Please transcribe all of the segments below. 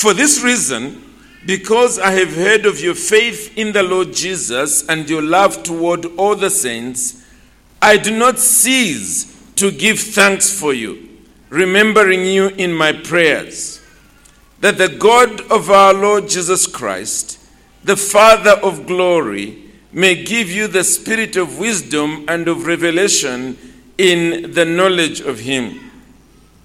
For this reason, because I have heard of your faith in the Lord Jesus and your love toward all the saints, I do not cease to give thanks for you, remembering you in my prayers, that the God of our Lord Jesus Christ, the Father of glory, may give you the spirit of wisdom and of revelation in the knowledge of him,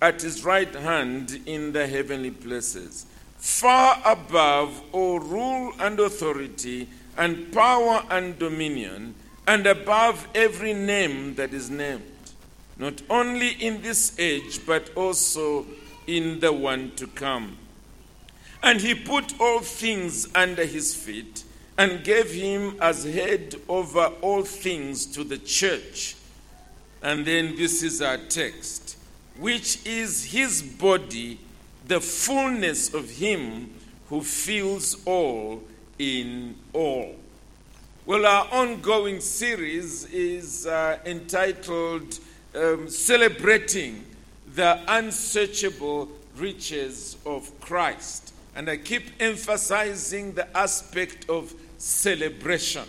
at his right hand in the heavenly places, far above all rule and authority and power and dominion, and above every name that is named, not only in this age, but also in the one to come. And he put all things under his feet and gave him as head over all things to the church. And then this is our text, which is his body, the fullness of him who fills all in all. Well, our ongoing series is uh, entitled um, Celebrating the Unsearchable Riches of Christ. And I keep emphasizing the aspect of celebration.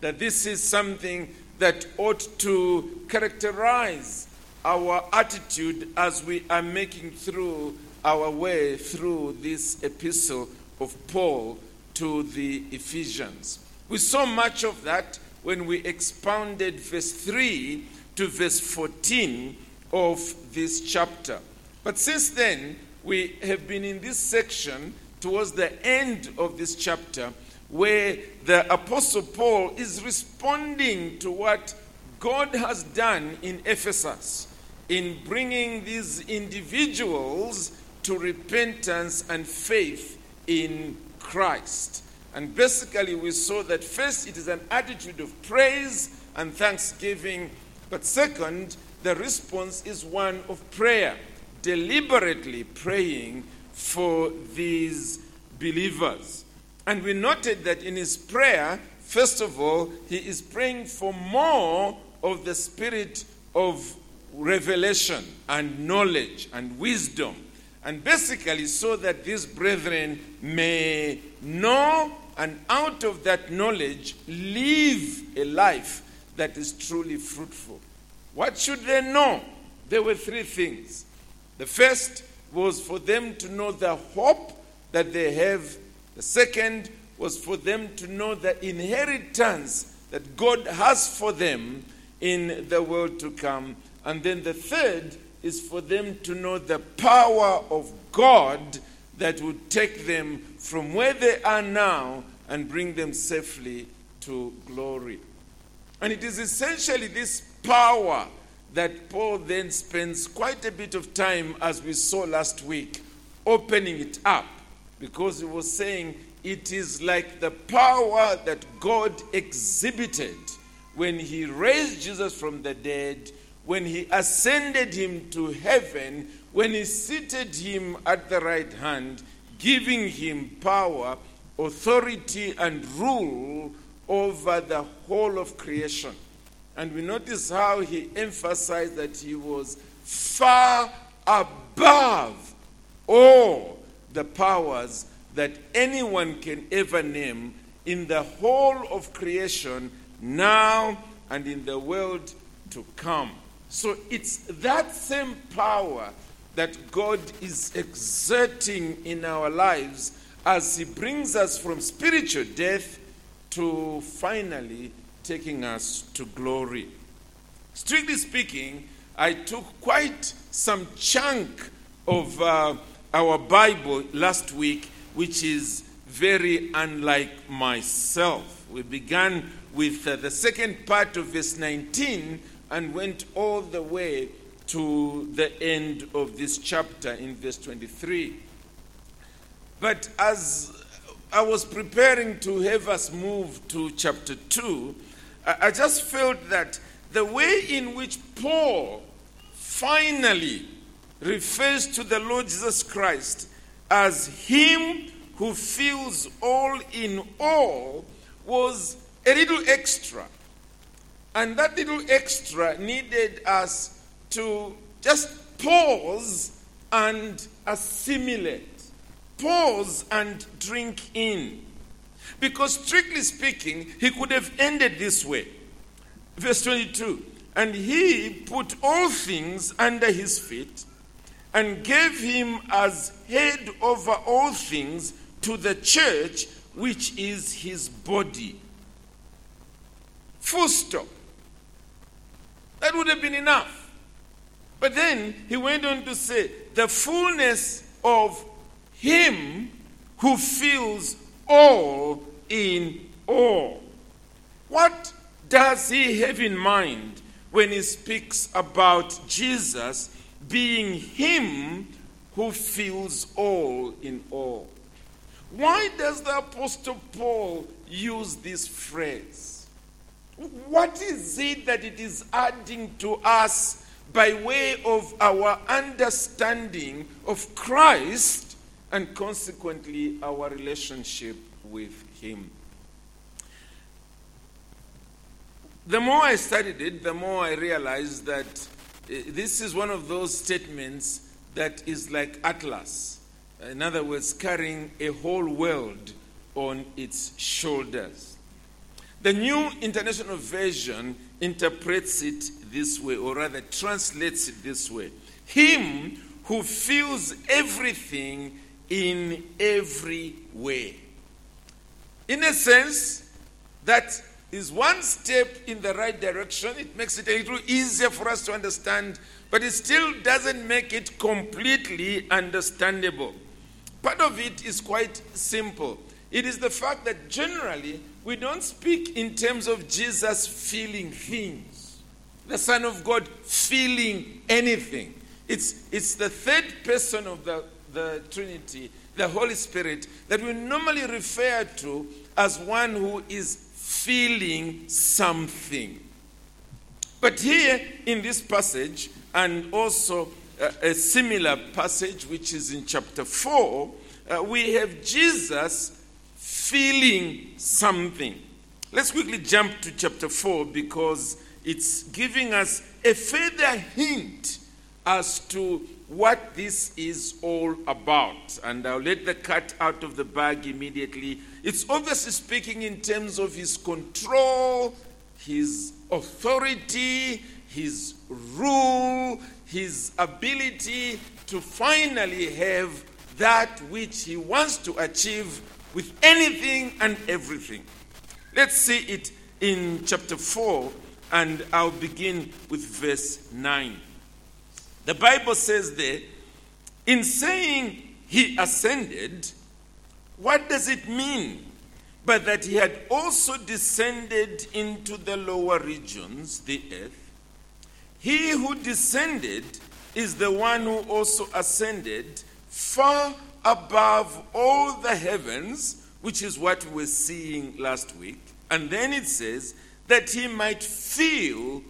That this is something that ought to characterize our attitude as we are making through our way through this epistle of Paul to the Ephesians. We saw much of that when we expounded verse 3 to verse 14 of this chapter. But since then, we have been in this section towards the end of this chapter where the Apostle Paul is responding to what God has done in Ephesus in bringing these individuals to repentance and faith in Christ. And basically, we saw that first it is an attitude of praise and thanksgiving, but second, the response is one of prayer, deliberately praying for these believers. And we noted that in his prayer, first of all, he is praying for more of the spirit of revelation and knowledge and wisdom. And basically, so that these brethren may know and out of that knowledge live a life that is truly fruitful. What should they know? There were three things. The first was for them to know the hope that they have the second was for them to know the inheritance that God has for them in the world to come. And then the third is for them to know the power of God that would take them from where they are now and bring them safely to glory. And it is essentially this power that Paul then spends quite a bit of time, as we saw last week, opening it up because he was saying it is like the power that God exhibited when he raised Jesus from the dead, when he ascended him to heaven, when he seated him at the right hand, giving him power, authority, and rule over the whole of creation. And we notice how he emphasized that he was far above all the powers that anyone can ever name in the whole of creation now and in the world to come. So it's that same power that God is exerting in our lives as He brings us from spiritual death to finally taking us to glory. Strictly speaking, I took quite some chunk of uh, our Bible last week, which is very unlike myself. We began with uh, the second part of verse 19 and went all the way to the end of this chapter in verse 23. But as I was preparing to have us move to chapter 2, I, just felt that the way in which Paul finally refers to the Lord Jesus Christ as Him who fills all in all was a little extra. And that little extra needed us to just pause and assimilate. Pause and drink in. Because strictly speaking, he could have ended this way. Verse 22 And he put all things under his feet and gave him as head over all things to the church, which is his body. Full stop. That would have been enough. But then he went on to say, the fullness of him who fills all in all. What does he have in mind when he speaks about Jesus being him who fills all in all? Why does the Apostle Paul use this phrase? What is it that it is adding to us by way of our understanding of Christ and consequently our relationship with Him? The more I studied it, the more I realized that uh, this is one of those statements that is like Atlas in other words, carrying a whole world on its shoulders. The New International Version interprets it this way, or rather translates it this way Him who fills everything in every way. In a sense, that is one step in the right direction. It makes it a little easier for us to understand, but it still doesn't make it completely understandable. Part of it is quite simple. It is the fact that generally we don't speak in terms of Jesus feeling things, the Son of God feeling anything. It's, it's the third person of the, the Trinity, the Holy Spirit, that we normally refer to as one who is feeling something. But here in this passage, and also a similar passage, which is in chapter 4, uh, we have Jesus feeling something. Let's quickly jump to chapter 4 because it's giving us a further hint as to what this is all about. And I'll let the cat out of the bag immediately. It's obviously speaking in terms of his control, his authority, his rule, his ability to finally have that which he wants to achieve with anything and everything. Let's see it in chapter 4, and I'll begin with verse 9. The Bible says there, in saying he ascended, what does it mean? But that he had also descended into the lower regions, the earth. He who descended is the one who also ascended far above all the heavens, which is what we were seeing last week. And then it says that he might fill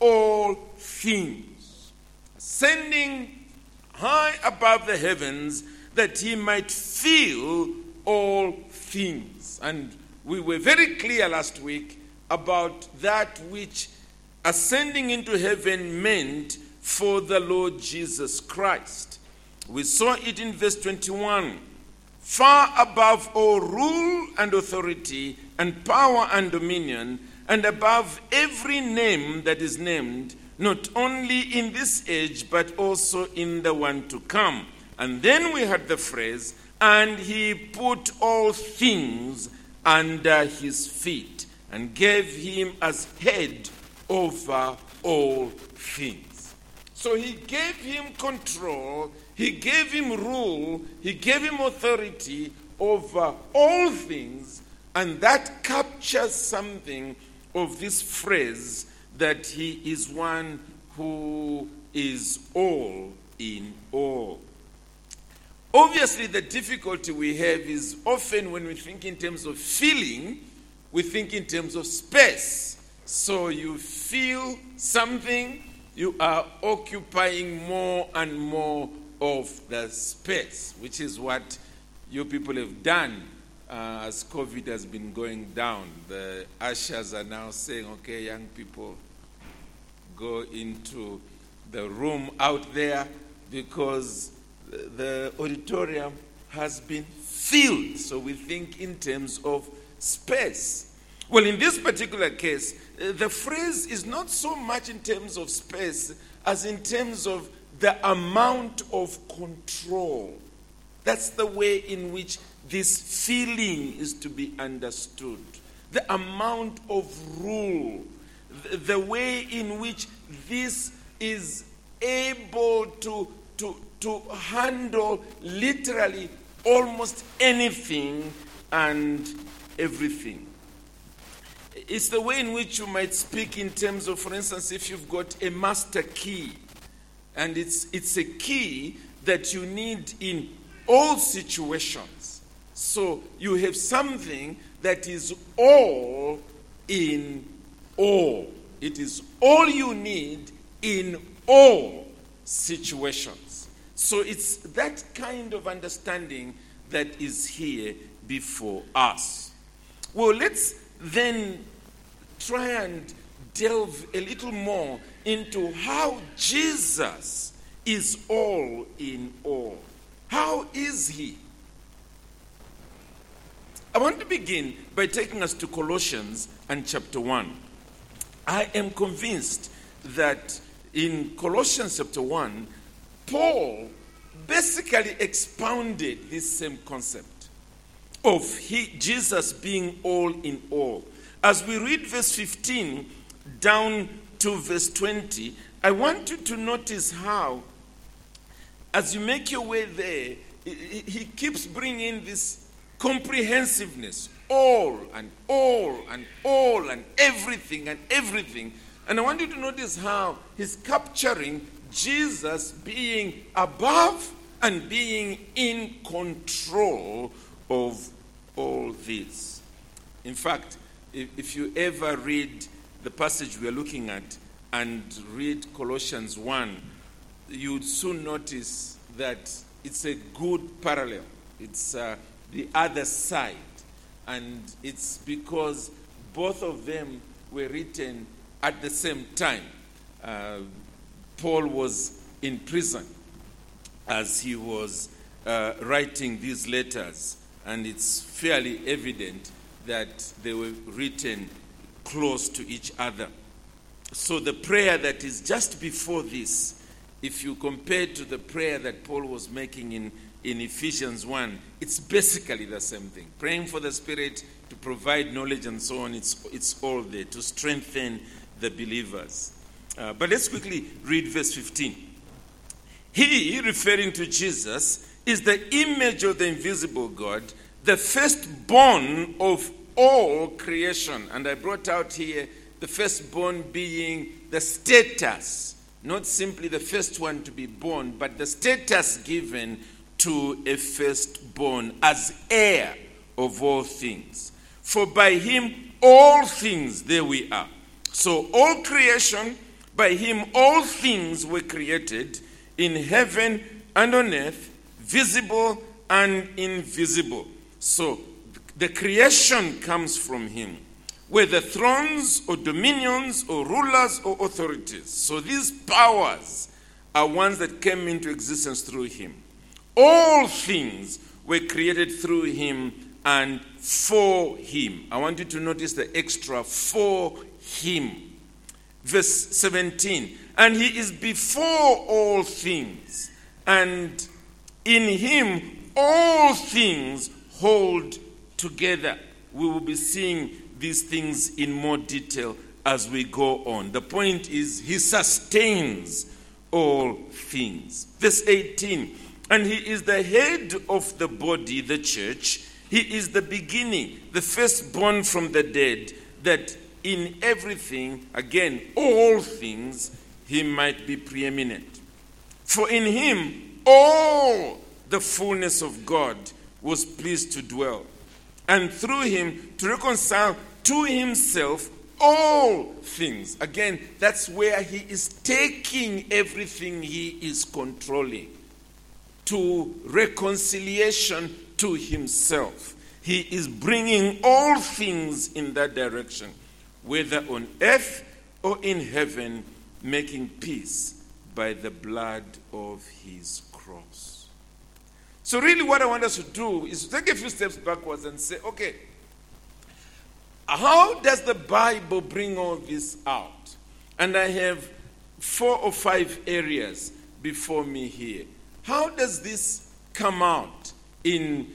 all things, ascending high above the heavens, that he might fill all things. And we were very clear last week about that which ascending into heaven meant for the Lord Jesus Christ. We saw it in verse 21. Far above all rule and authority and power and dominion, and above every name that is named, not only in this age, but also in the one to come. And then we had the phrase, and he put all things under his feet and gave him as head over all things. So he gave him control, he gave him rule, he gave him authority over all things, and that captures something of this phrase that he is one who is all in all. Obviously, the difficulty we have is often when we think in terms of feeling, we think in terms of space. So you feel something, you are occupying more and more of the space, which is what you people have done uh, as COVID has been going down. The ushers are now saying, okay, young people, go into the room out there because the auditorium has been filled. So we think in terms of space. Well, in this particular case, uh, the phrase is not so much in terms of space as in terms of the amount of control. That's the way in which this feeling is to be understood. The amount of rule, the way in which this is able to, to, to handle literally almost anything and everything. It's the way in which you might speak in terms of, for instance, if you've got a master key, and it's, it's a key that you need in all situations. So you have something that is all in all. It is all you need in all situations. So it's that kind of understanding that is here before us. Well, let's then try and delve a little more into how Jesus is all in all. How is he? I want to begin by taking us to Colossians and chapter 1. I am convinced that in Colossians chapter 1, Paul basically expounded this same concept of he, Jesus being all in all. As we read verse 15 down to verse 20, I want you to notice how, as you make your way there, he keeps bringing this comprehensiveness all and all and all and everything and everything. And I want you to notice how he's capturing Jesus being above and being in control of all this. In fact, if, if you ever read the passage we are looking at and read Colossians 1, you would soon notice that it's a good parallel. It's uh, the other side. And it's because both of them were written at the same time. Uh, Paul was in prison as he was uh, writing these letters, and it's fairly evident that they were written close to each other. So the prayer that is just before this, if you compare to the prayer that Paul was making in, in Ephesians 1, it's basically the same thing. Praying for the Spirit to provide knowledge and so on, it's, it's all there to strengthen the believers. Uh, but let's quickly read verse 15. He, referring to Jesus, is the image of the invisible God, the firstborn of all creation. And I brought out here the firstborn being the status, not simply the first one to be born, but the status given to a firstborn as heir of all things. For by him all things, there we are. So all creation, by him all things were created in heaven and on earth, visible and invisible. So the creation comes from him, whether thrones or dominions or rulers or authorities. So these powers are ones that came into existence through him. All things were created through him and for him. I want you to notice the extra for him. Verse 17 And he is before all things, and in him all things hold together. We will be seeing these things in more detail as we go on. The point is, he sustains all things. Verse 18 And he is the head of the body, the church. He is the beginning, the firstborn from the dead, that in everything, again, all things, he might be preeminent. For in him all the fullness of God was pleased to dwell, and through him to reconcile to himself all things. Again, that's where he is taking everything he is controlling to reconciliation to himself. He is bringing all things in that direction, whether on earth or in heaven, making peace by the blood of his. So, really, what I want us to do is take a few steps backwards and say, okay, how does the Bible bring all this out? And I have four or five areas before me here. How does this come out in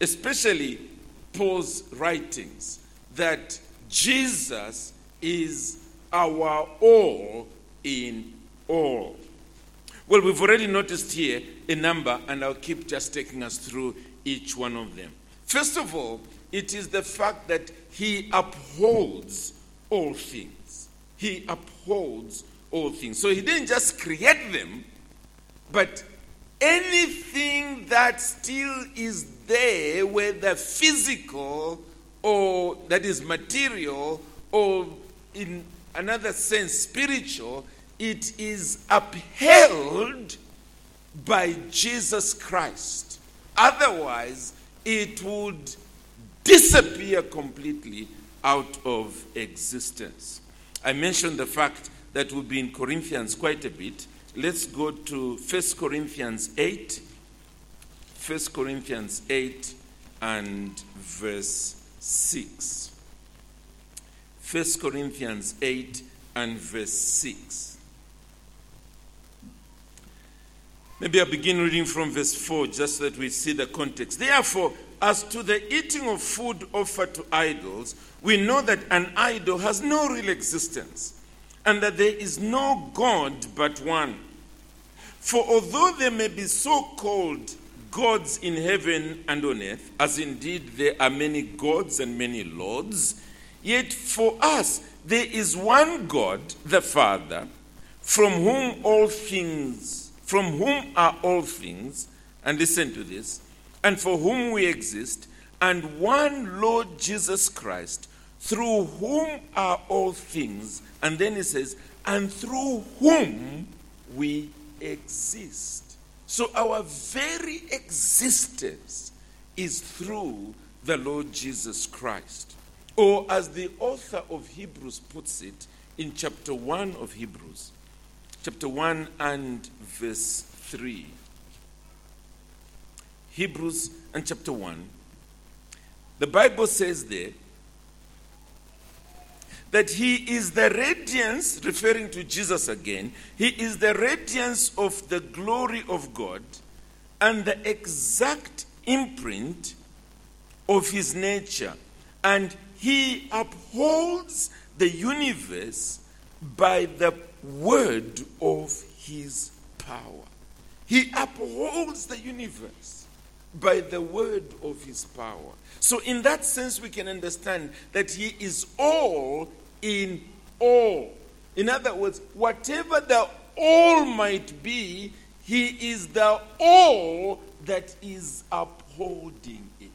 especially Paul's writings that Jesus is our all in all? Well, we've already noticed here a number, and I'll keep just taking us through each one of them. First of all, it is the fact that he upholds all things. He upholds all things. So he didn't just create them, but anything that still is there, whether physical or that is material or in another sense spiritual, it is upheld by Jesus Christ. Otherwise, it would disappear completely out of existence. I mentioned the fact that we'll be in Corinthians quite a bit. Let's go to 1 Corinthians 8. 1 Corinthians 8 and verse 6. 1 Corinthians 8 and verse 6. Maybe I'll begin reading from verse 4 just so that we see the context. Therefore, as to the eating of food offered to idols, we know that an idol has no real existence and that there is no God but one. For although there may be so called gods in heaven and on earth, as indeed there are many gods and many lords, yet for us there is one God, the Father, from whom all things, from whom are all things, and listen to this and for whom we exist, and one Lord Jesus Christ, through whom are all things. And then he says, and through whom we exist. So our very existence is through the Lord Jesus Christ. Or as the author of Hebrews puts it in chapter 1 of Hebrews, chapter 1 and verse 3. Hebrews and chapter 1, the Bible says there that he is the radiance, referring to Jesus again, he is the radiance of the glory of God and the exact imprint of his nature. And he upholds the universe by the word of his power. He upholds the universe by the word of his power. So, in that sense, we can understand that he is all in all. In other words, whatever the all might be, he is the all that is upholding it.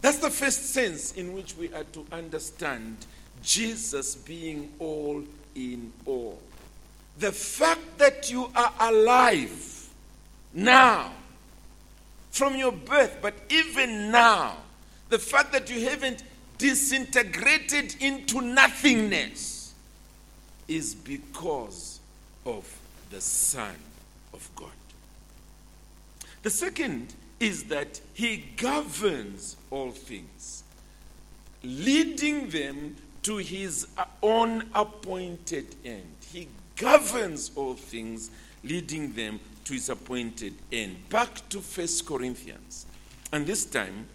That's the first sense in which we are to understand Jesus being all in all. The fact that you are alive now, from your birth, but even now, the fact that you haven't disintegrated into nothingness is because of the Son of God. The second is that He governs all things, leading them to His own appointed end. He governs all things, leading them to his appointed end. Back to First Corinthians. And this time,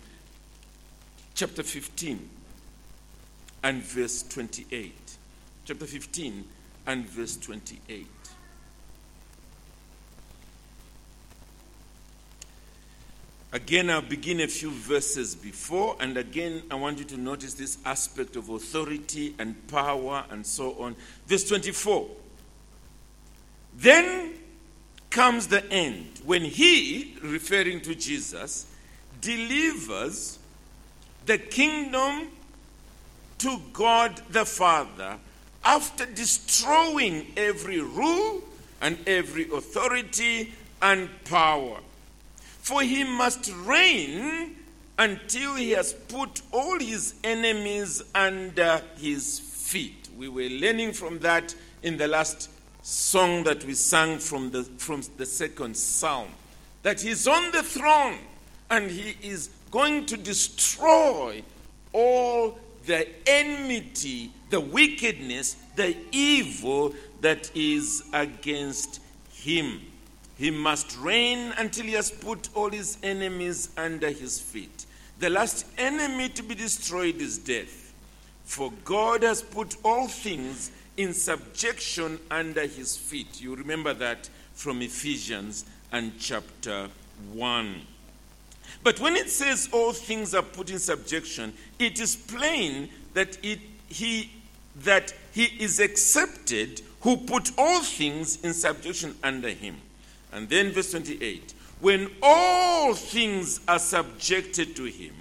chapter 15 and verse 28. Chapter 15 and verse 28. Again, I'll begin a few verses before, and again, I want you to notice this aspect of authority and power and so on. Verse 24. Then comes the end, when he, referring to Jesus, delivers the kingdom to God the Father after destroying every rule and every authority and power. For he must reign until he has put all his enemies under his feet. We were learning from that in the last song that we sang from the, from the second psalm. That he's on the throne and he is going to destroy all the enmity, the wickedness, the evil that is against him. He must reign until he has put all his enemies under his feet. The last enemy to be destroyed is death. For God has put all things in subjection under his feet. You remember that from Ephesians and chapter 1. But when it says all things are put in subjection, it is plain that it, he, that he is accepted who put all things in subjection under him. And then verse 28 when all things are subjected to him,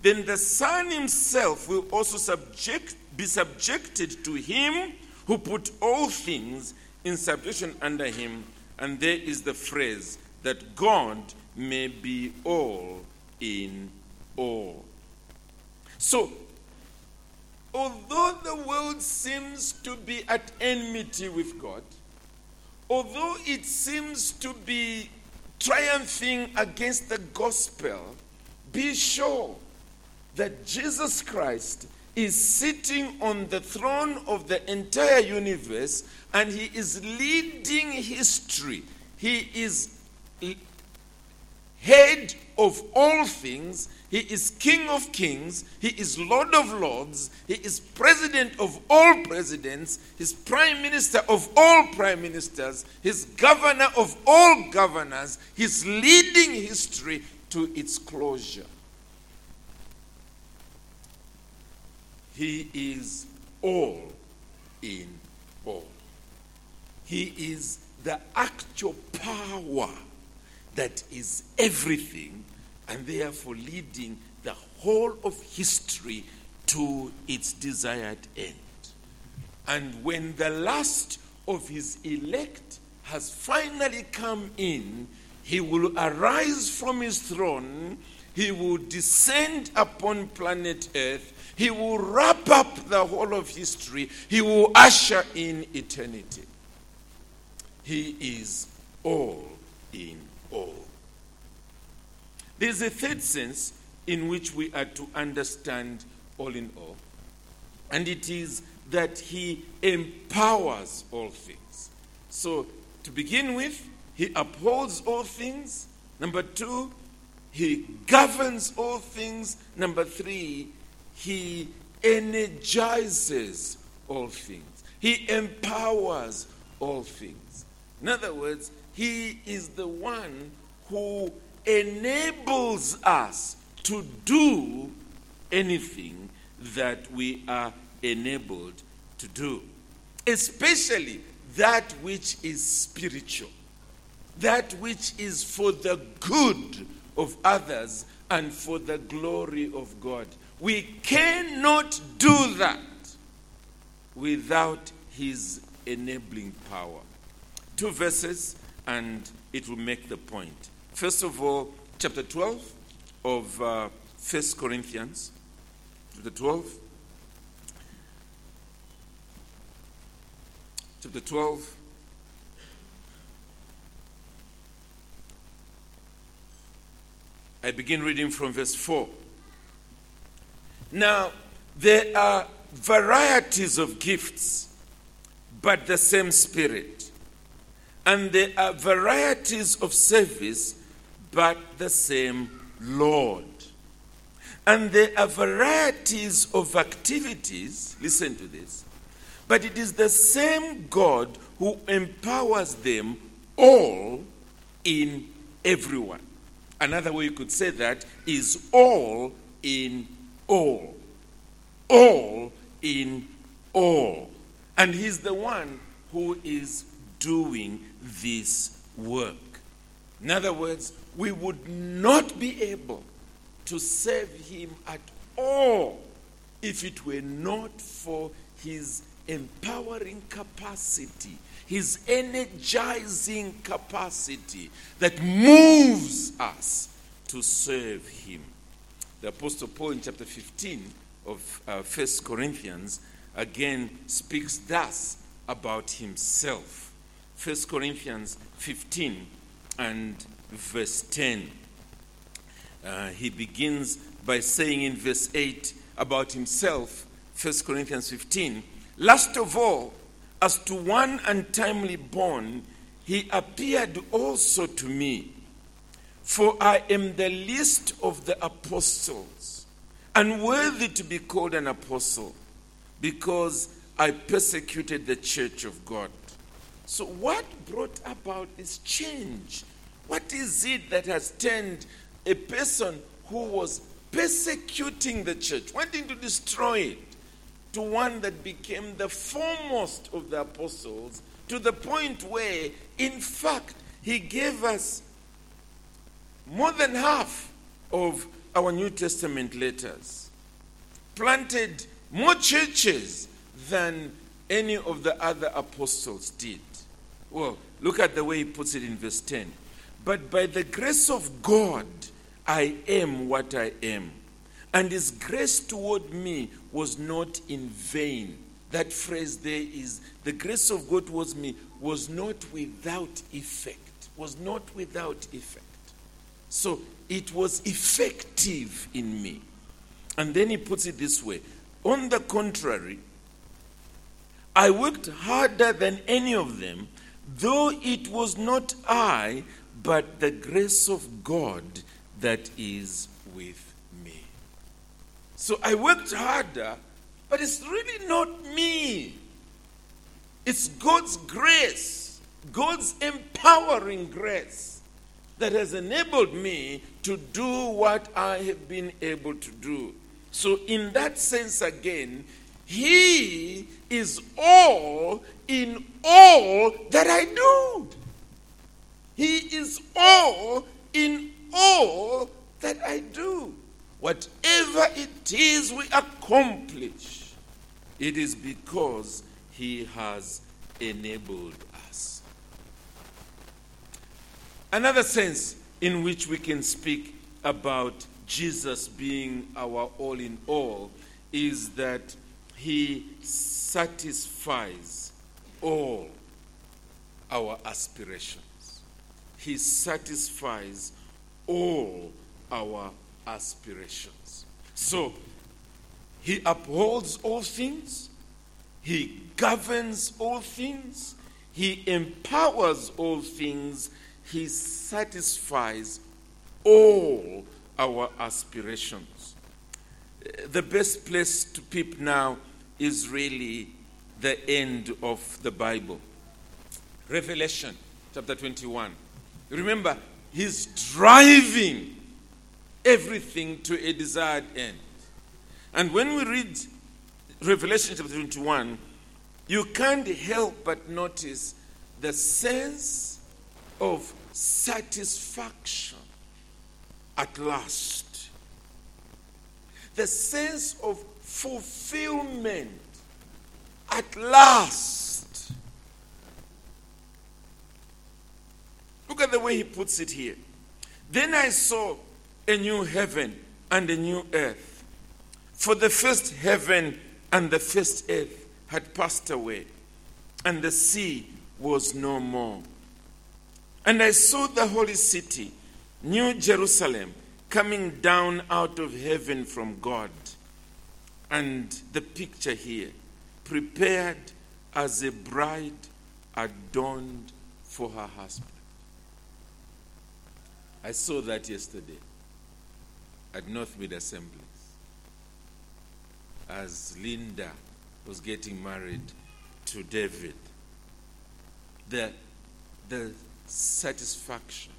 then the Son himself will also subject, be subjected to him who put all things in subjection under him. And there is the phrase that God may be all in all. So, although the world seems to be at enmity with God, although it seems to be triumphing against the gospel, be sure that Jesus Christ is sitting on the throne of the entire universe and he is leading history. He is head of all things. He is King of kings. He is Lord of lords. He is president of all presidents. He's prime minister of all prime ministers. He's governor of all governors. He's leading history to its closure. He is all in all. He is the actual power that is everything and therefore leading the whole of history to its desired end. And when the last of his elect has finally come in, he will arise from his throne, he will descend upon planet Earth, he will wrap up the whole of history, he will usher in eternity. He is all in all. There's a third sense in which we are to understand all in all, and it is that He empowers all things. So, to begin with, He upholds all things. Number two, He governs all things. Number three, He energizes all things. He empowers all things. In other words, He is the one who enables us to do anything that we are enabled to do, especially that which is spiritual, that which is for the good of others and for the glory of God. We cannot do that without His enabling power. Two verses, and it will make the point. First of all, chapter 12 of uh, 1 Corinthians, chapter 12. Chapter 12. I begin reading from verse 4. Now, there are varieties of gifts, but the same Spirit. And there are varieties of service, but the same Lord. And there are varieties of activities, listen to this, but it is the same God who empowers them all in everyone. Another way you could say that is all in all. All in all. And He's the one who is doing this work. In other words, we would not be able to serve him at all if it were not for his empowering capacity, his energizing capacity that moves us to serve him. The Apostle Paul in chapter 15 of uh, 1 Corinthians again speaks thus about himself. 1 Corinthians 15 and verse 10. Uh, he begins by saying in verse 8 about himself, 1 Corinthians 15, last of all, as to one untimely born, he appeared also to me. For I am the least of the apostles, unworthy to be called an apostle, because I persecuted the church of God. So, what brought about this change? What is it that has turned a person who was persecuting the church, wanting to destroy it, to one that became the foremost of the apostles, to the point where, in fact, he gave us more than half of our New Testament letters, planted more churches than any of the other apostles did. Well, look at the way he puts it in verse 10. But by the grace of God, I am what I am. And his grace toward me was not in vain. That phrase there is the grace of God towards me was not without effect. Was not without effect. So it was effective in me. And then he puts it this way On the contrary, I worked harder than any of them, though it was not I, but the grace of God that is with me. So I worked harder, but it's really not me. It's God's grace, God's empowering grace that has enabled me to do what I have been able to do. So, in that sense, again, He is all in all that I do. He is all in all that I do. Whatever it is we accomplish, it is because He has enabled us. Another sense in which we can speak about Jesus being our all in all is that He satisfies all our aspirations. He satisfies all our aspirations. So, He upholds all things, He governs all things, He empowers all things, He satisfies all our aspirations. The best place to peep now is really the end of the Bible. Revelation chapter 21. Remember, he's driving everything to a desired end. And when we read Revelation chapter 21, you can't help but notice the sense of satisfaction at last, the sense of fulfillment at last. Look at the way he puts it here. Then I saw a new heaven and a new earth. For the first heaven and the first earth had passed away, and the sea was no more. And I saw the holy city, New Jerusalem, coming down out of heaven from God. And the picture here, prepared as a bride adorned for her husband. I saw that yesterday at Northmead Assemblies as Linda was getting married to David. The, the satisfaction,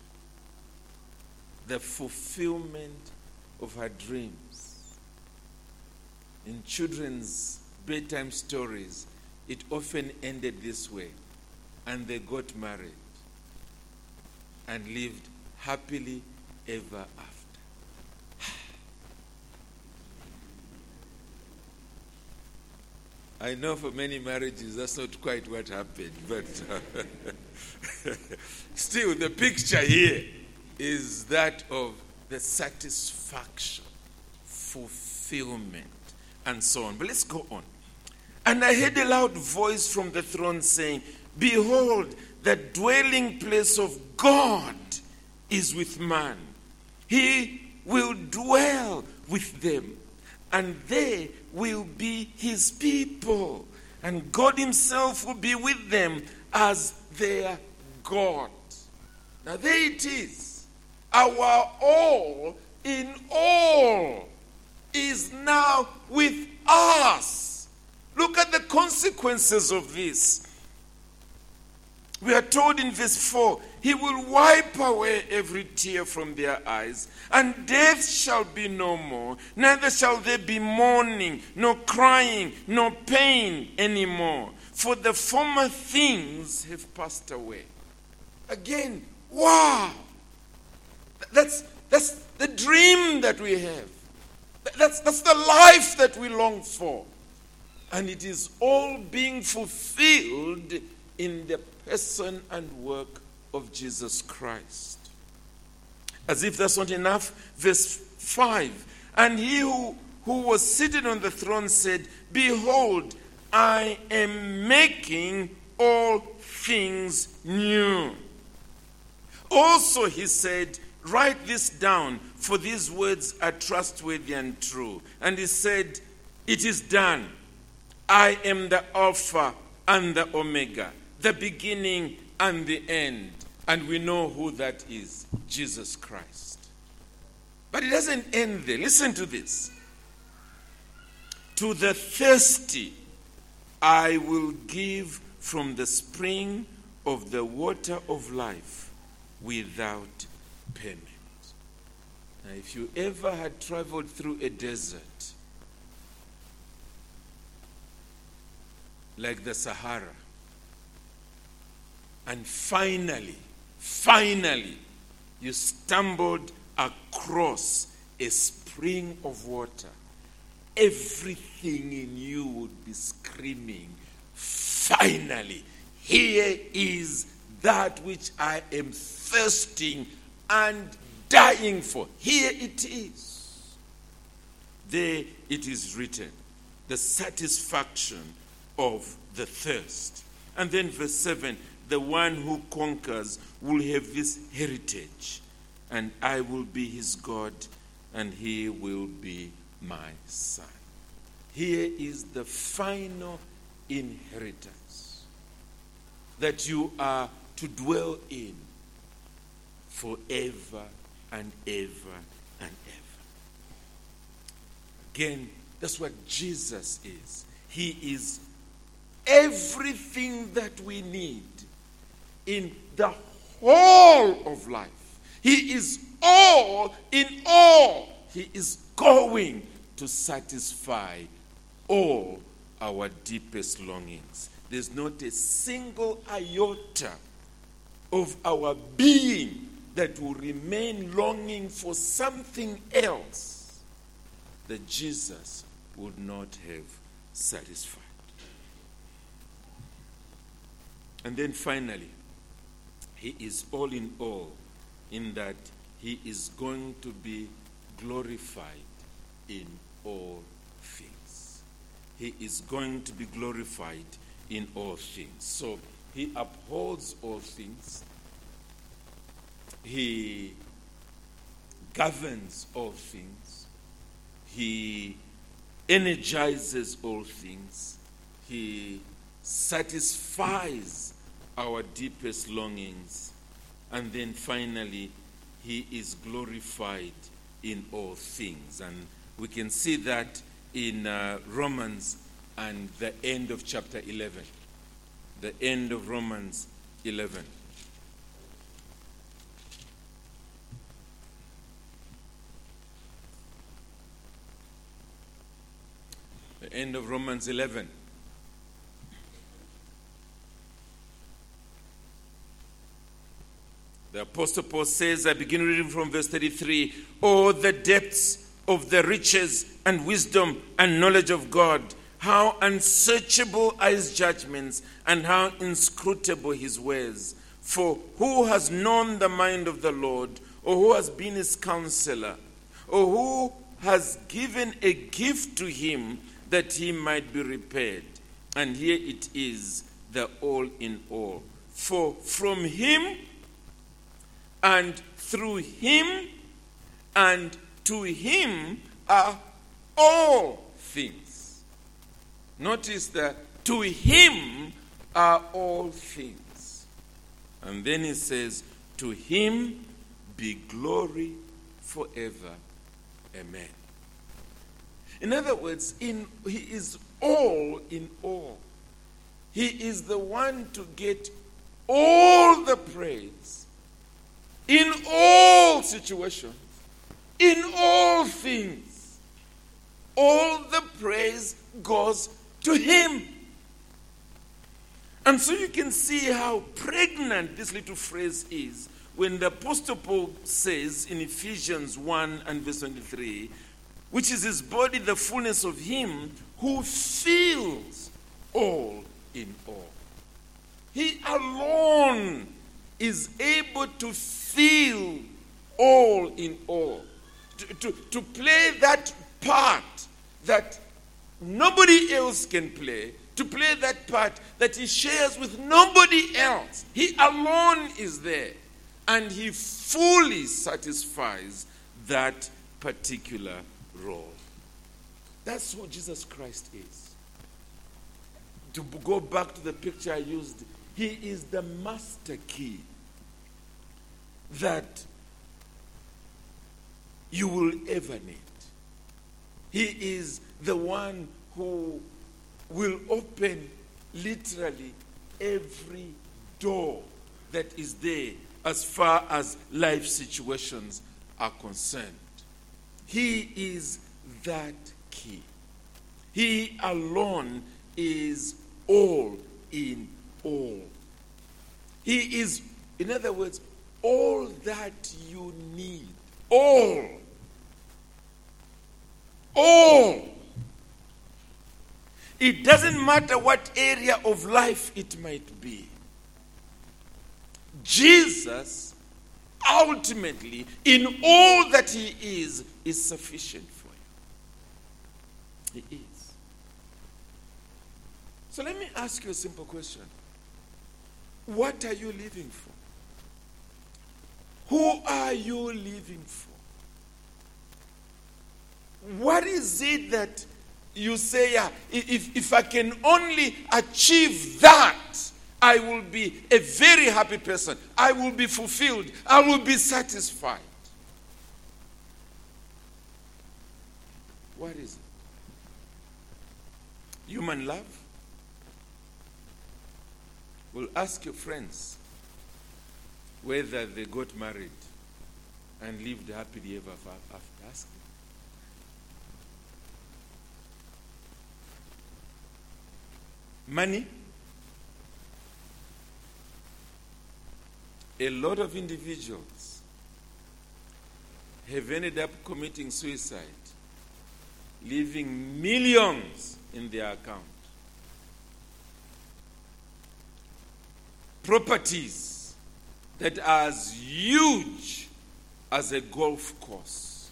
the fulfillment of her dreams. In children's bedtime stories, it often ended this way, and they got married. and lived happily ever after. I know for many marriages that's not quite what happened, but still, the picture here is that of the satisfaction, fulfillment, and so on. But let's go on. And I heard a loud voice from the throne saying, Behold, the dwelling place of God is with man. He will dwell with them, and they will be his people. And God himself will be with them as their God. Now, there it is. Our all in all is now with us. Look at the consequences of this. We are told in verse 4 He will wipe away every tear from their eyes, and death shall be no more, neither shall there be mourning, nor crying, nor pain anymore, for the former things have passed away. Again, wow! That's, that's the dream that we have. That's, that's the life that we long for. And it is all being fulfilled in the person and work of Jesus Christ. As if that's not enough, verse 5 And he who, who was seated on the throne said, Behold, I am making all things new. Also, he said, Write this down, for these words are trustworthy and true. And he said, It is done. I am the Alpha and the Omega, the beginning and the end. And we know who that is Jesus Christ. But it doesn't end there. Listen to this. To the thirsty, I will give from the spring of the water of life without payment. Now, if you ever had traveled through a desert, like the Sahara, and finally, finally, you stumbled across a spring of water, everything in you would be screaming, Finally, here is that which I am thirsting and dying for. Here it is. There it is written the satisfaction of the thirst. And then verse 7 the one who conquers will have this heritage, and I will be his God, and he will be my son. Here is the final inheritance that you are to dwell in forever and ever and ever. Again, that's what Jesus is. He is everything that we need in the whole of life. He is all in all. He is going to satisfy all our deepest longings. There's not a single iota of our being that will remain longing for something else that Jesus would not have satisfied. And then finally, he is all in all in that he is going to be glorified in all things. He is going to be glorified in all things. So he upholds all things. He governs all things. He energizes all things. He satisfies our deepest longings. And then finally, he is glorified in all things. And we can see that in uh, Romans and the end of chapter 11. The end of Romans 11. The end of Romans 11. The Apostle Paul says, I begin reading from verse 33 Oh, the depths of the riches and wisdom and knowledge of God! How unsearchable are his judgments and how inscrutable his ways. For who has known the mind of the Lord, or who has been his counselor, or who has given a gift to him that he might be repaid? And here it is, the all in all. For from him and through him and to him are all things. Notice that to him are all things. And then he says, To him be glory forever. Amen. In other words, in, he is all in all. He is the one to get all the praise all situations, in all things. All the praise goes to Him. And so you can see how pregnant this little phrase is when the Apostle Paul says in Ephesians 1 and verse 23, which is his body, the fullness of Him who fills all in all. He alone is able to fill all in all, to, to, to play that part that nobody else can play, to play that part that he shares with nobody else. He alone is there, and he fully satisfies that particular role. That's who Jesus Christ is. To go back to the picture I used, he is the master key that you will ever need. He is the one who will open literally every door that is there as far as life situations are concerned. He is that key. He alone is all in all. He is, in other words, all that you need. All. All. It doesn't matter what area of life it might be. Jesus, ultimately, in all that he is, is sufficient for you. He is. So let me ask you a simple question What are you living for? Who are you living for? What is it that you say, yeah, if, if I can only achieve that, I will be a very happy person. I will be fulfilled. I will be satisfied. What is it? Human love? Well, ask your friends whether they got married and lived happily ever after. Ask them. Money? A lot of individuals have ended up committing suicide, leaving millions in their account. Properties that are as huge as a golf course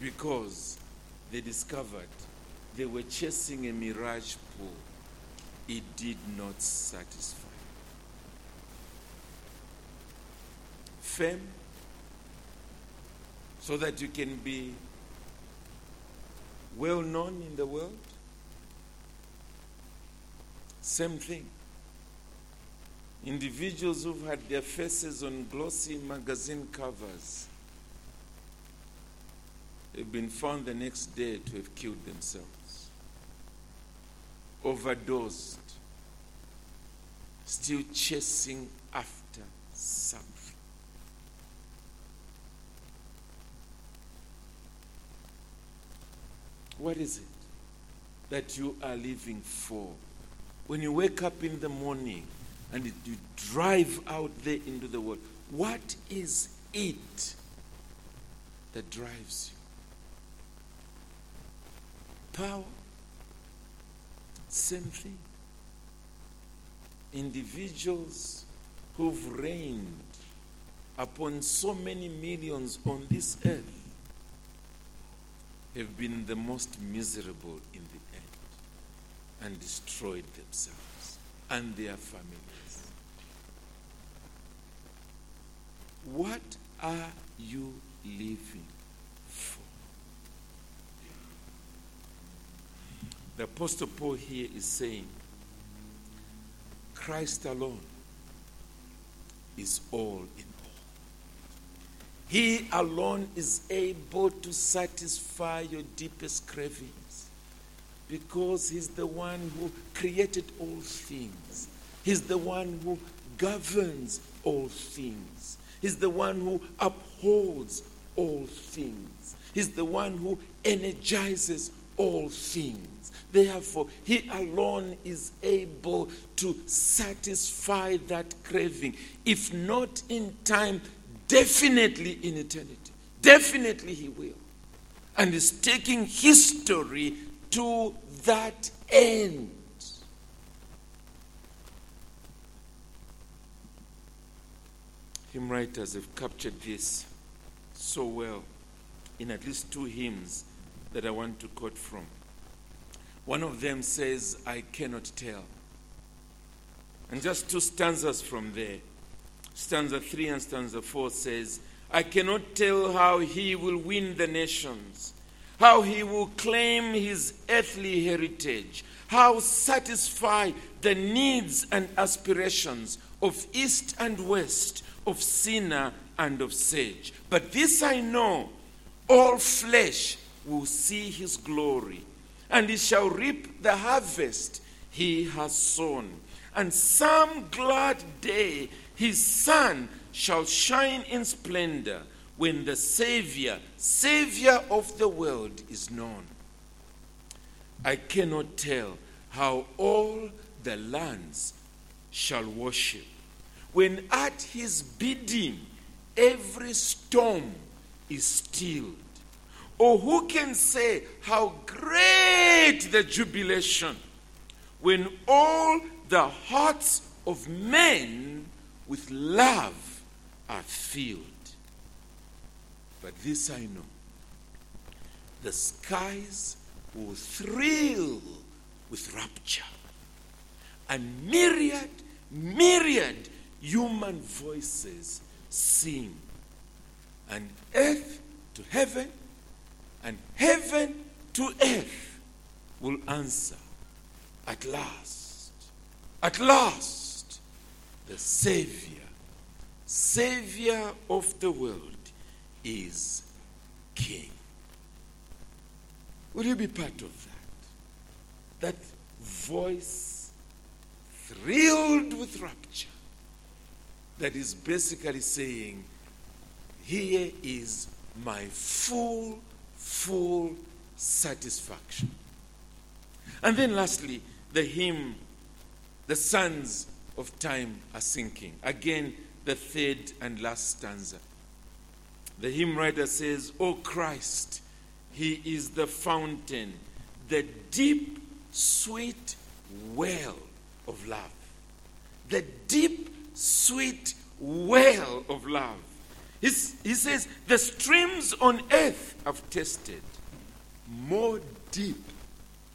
because they discovered they were chasing a mirage pool. It did not satisfy. Fame, so that you can be well known in the world. Same thing. Individuals who've had their faces on glossy magazine covers have been found the next day to have killed themselves, overdosed, still chasing after something. What is it that you are living for? When you wake up in the morning, and you drive out there into the world. What is it that drives you? Power? Same thing. Individuals who've reigned upon so many millions on this earth have been the most miserable in the end and destroyed themselves and their families. What are you living for? The Apostle Paul here is saying, Christ alone is all in all. He alone is able to satisfy your deepest cravings because He's the one who created all things, He's the one who governs all things, He's the one who upholds all things, He's the one who energizes all things. Therefore, He alone is able to satisfy that craving. If not in time, definitely in eternity. Definitely He will. And is taking history to that end. Hymn writers have captured this so well in at least two hymns that I want to quote from. One of them says, I cannot tell. And just two stanzas from there. Stanza 3 and stanza 4 says, I cannot tell how he will win the nations, how he will claim his earthly heritage, how satisfy the needs and aspirations of east and west, of sinner and of sage. But this I know all flesh will see his glory, and he shall reap the harvest he has sown. And some glad day his sun shall shine in splendor when the Savior, Savior of the world, is known. I cannot tell how all the lands shall worship when at his bidding every storm is stilled. Or who can say how great the jubilation when all the hearts of men with love are filled? But this I know. The skies will thrill with rapture, and myriad, myriad human voices sing, and earth to heaven, and heaven to earth will answer at last, at last, the Savior, Savior of the world is King. Will you be part of that? That voice thrilled with rapture that is basically saying, Here is my full, full satisfaction. And then lastly, the hymn, The Sands of Time Are Sinking. Again, the third and last stanza. The hymn writer says, O Christ, He is the fountain, the deep, sweet well of love. The deep, sweet well of love. He says, The streams on earth have tasted. More deep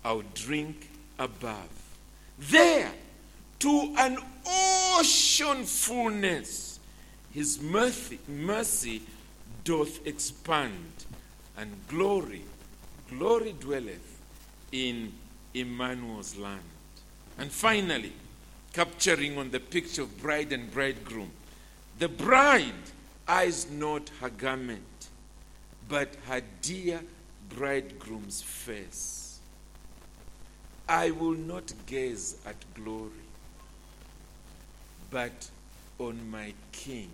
I'll drink above. There, to an ocean fullness, His mercy, mercy doth expand, and glory, glory dwelleth in Emmanuel's land. And finally, capturing on the picture of bride and bridegroom, the bride eyes not her garment, but her dear bridegroom's face. I will not gaze at glory, but on my King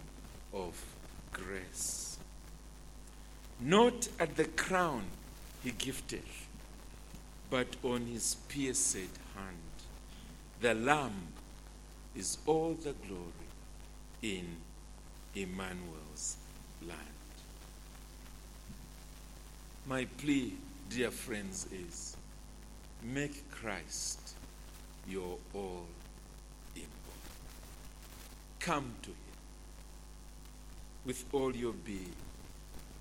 of grace. Not at the crown he gifteth, but on his pierced hand, the lamb is all the glory in Emmanuel's land. My plea, dear friends, is make Christ your all in all. Come to Him with all your being,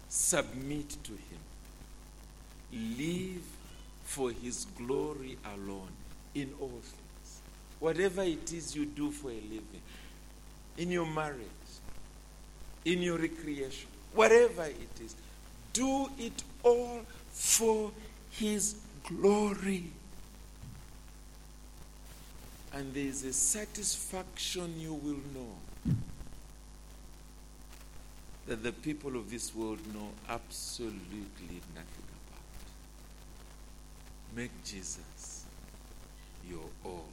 submit to Him, live for His glory alone in all things. Whatever it is you do for a living, in your marriage, in your recreation, whatever it is, do it all for His glory. And there is a satisfaction you will know that the people of this world know absolutely nothing about. Make Jesus your all.